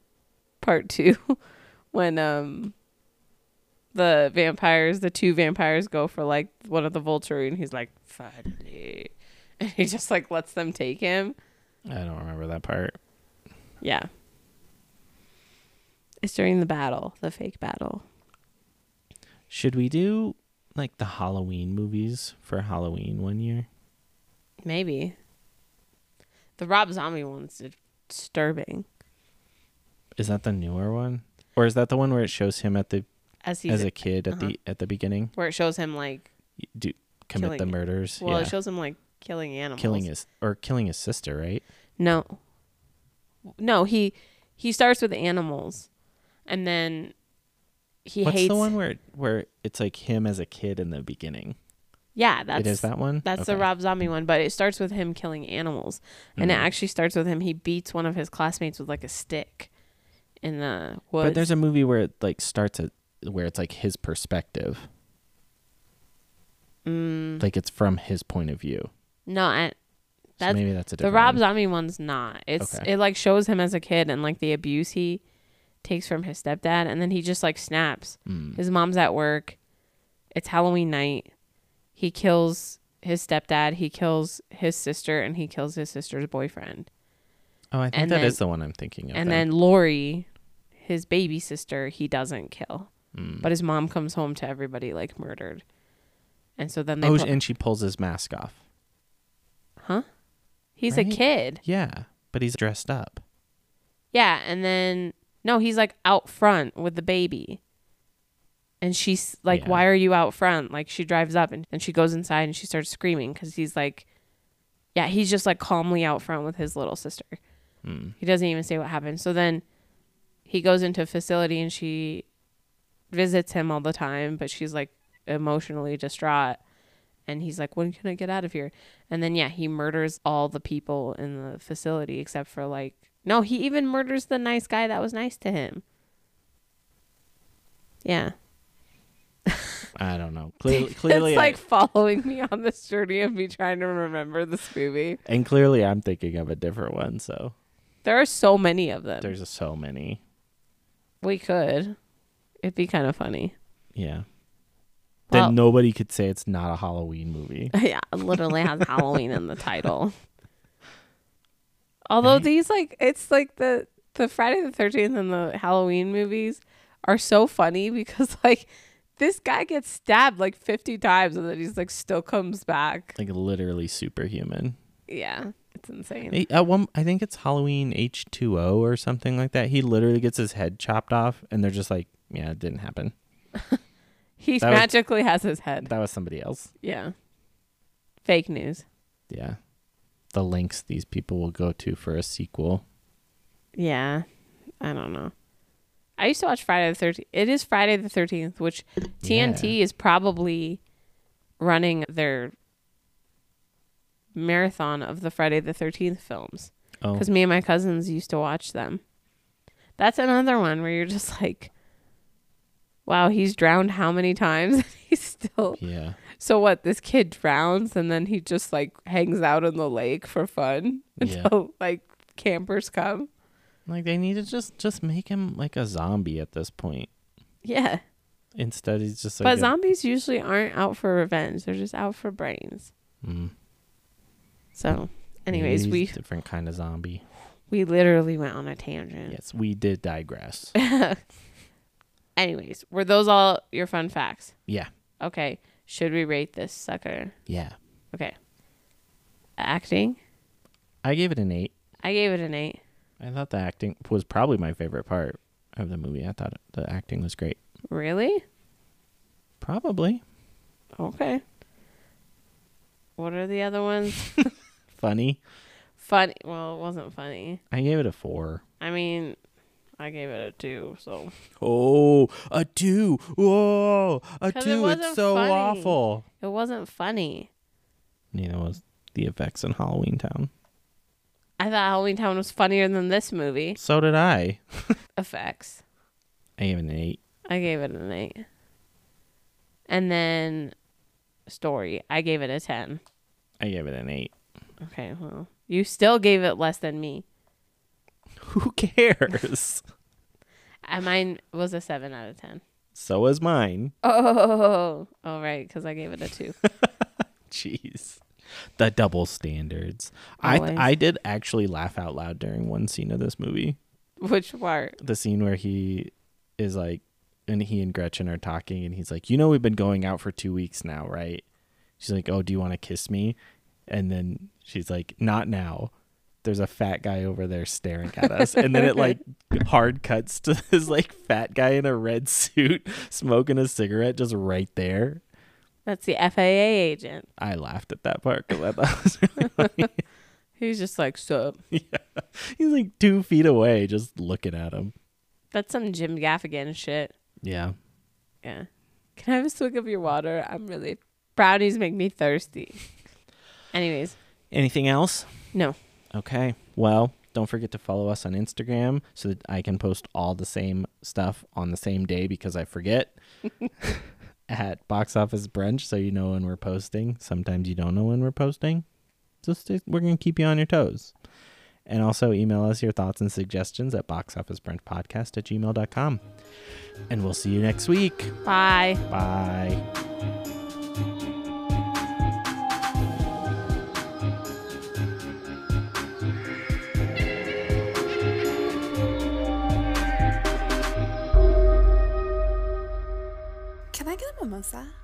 part two, when um the vampires, the two vampires go for like one of the Volturi and he's like, finally. And he just like lets them take him. I don't remember that part. Yeah. It's during the battle, the fake battle. Should we do like the Halloween movies for Halloween one year? Maybe. The Rob Zombie one's disturbing. Is that the newer one, or is that the one where it shows him at the As as a kid at uh-huh. the at the beginning where it shows him like do commit Killing the murders? well, yeah. it shows him like killing animals. killing his or killing his sister, right? No. No, he he starts with animals, and then he What's hates. the one where where it's like him as a kid in the beginning? Yeah, that's it is that one. That's the Rob Zombie one, but it starts with him killing animals, and it Mhm. actually starts with him. He beats one of his classmates with like a stick in the woods. But there's a movie where it like starts at where it's like his perspective, mm, like it's from his point of view. no, I, So that's maybe that's a different. the Rob one. Zombie one's not. It's Okay. it like shows him as a kid and like the abuse he takes from his stepdad, and then he just like snaps. Mm. His mom's at work. It's Halloween night. He kills his stepdad. He kills his sister, and he kills his sister's boyfriend. Oh, I think and that is then- the one I'm thinking of. And then Lori, his baby sister, he doesn't kill. Mm. But his mom comes home to everybody like murdered. And so then they oh, put- and she pulls his mask off. Huh? He's a kid. Yeah, but he's dressed up. Yeah, and then no, he's like out front with the baby. And she's like, Yeah. "Why are you out front?" Like she drives up and, and she goes inside and she starts screaming cuz he's like Yeah, he's just like calmly out front with his little sister. Mm. He doesn't even say what happened. So then he goes into a facility and she visits him all the time, but she's like emotionally distraught. And he's like, when can I get out of here? And then, yeah, he murders all the people in the facility except for like, no, he even murders the nice guy that was nice to him. Yeah. I don't know. Clearly, clearly, it's I- like following me on this journey of me trying to remember this movie. and clearly, I'm thinking of a different one. So There are so many of them. there's so many. we could. It'd be kind of funny. Yeah. Well- then nobody could say it's not a Halloween movie. yeah, it literally has Halloween in the title. Although Right? these like it's like the the Friday the Thirteenth and the Halloween movies are so funny because like this guy gets stabbed like fifty times and then he's like still comes back. Like literally superhuman. Yeah, it's insane. At one, I think it's Halloween H two O or something like that. He literally gets his head chopped off, and they're just like, "Yeah, it didn't happen. He that was- magically has his head. That was somebody else." Yeah, fake news. Yeah, the links these people will go to for a sequel. Yeah, I don't know. I used to watch Friday the Thirteenth. It is Friday the Thirteenth, which TNT is probably running their marathon of the Friday the Thirteenth films Oh, because me and my cousins used to watch them. That's another one where you're just like, "Wow, he's drowned how many times? he's still." yeah. So what? This kid drowns and then he just like hangs out in the lake for fun Yeah. until like campers come. Like they need to just just make him like a zombie at this point. Yeah. Instead, he's just like. But a- zombies usually aren't out for revenge. They're just out for brains. Mm. So, anyways, we different kind of zombie. we literally went on a tangent. Yes, we did digress. anyways, were those all your fun facts? yeah, Okay. Should we rate this sucker? yeah. Okay. Acting? I gave it an eight. I gave it an 8. I thought the acting was probably my favorite part of the movie. I thought the acting was great. Really? Probably Okay. What are the other ones? funny. funny. Well, it wasn't funny. I gave it a four. I mean, I gave it a 2, so Oh, a two. Whoa, a two. wasn't It's so funny. awful. it wasn't funny. Neither was the effects in Halloween Town. I thought Halloween Town was funnier than this movie. So did I. Effects. I gave it an eight. I gave it an 8. And then story, I gave it a 10. I gave it an eight. Okay, well, you still gave it less than me. Who cares? And mine was a 7 out of 10. so was mine. Oh, all right, because I gave it a 2. Jeez. The double standards. I I did actually laugh out loud during one scene of this movie. Which part? The scene where he is like and he and Gretchen are talking and he's like, "You know we've been going out for 2 weeks now, right?" She's like, "Oh, do you want to kiss me?" And then she's like, "Not now." There's a fat guy over there staring at us. and then it like hard cuts to this like fat guy in a red suit smoking a cigarette just right there. That's the FAA agent. I laughed at that part because I thought was really funny. He's just like, sup. yeah. He's like two feet away, just looking at him. That's some Jim Gaffigan shit. Yeah. Yeah. Can I have a swig of your water? I'm really brownies make me thirsty. Anyways, Anything else? no. Okay. Well, don't forget to follow us on Instagram so that I can post all the same stuff on the same day because I forget. At Box Office Brunch, so you know when we're posting. Sometimes you don't know when we're posting. So we're going to keep you on your toes. And also email us your thoughts and suggestions at boxofficebrunchpodcast at gmail.com. And we'll see you next week. Bye. Bye. I get a mimosa?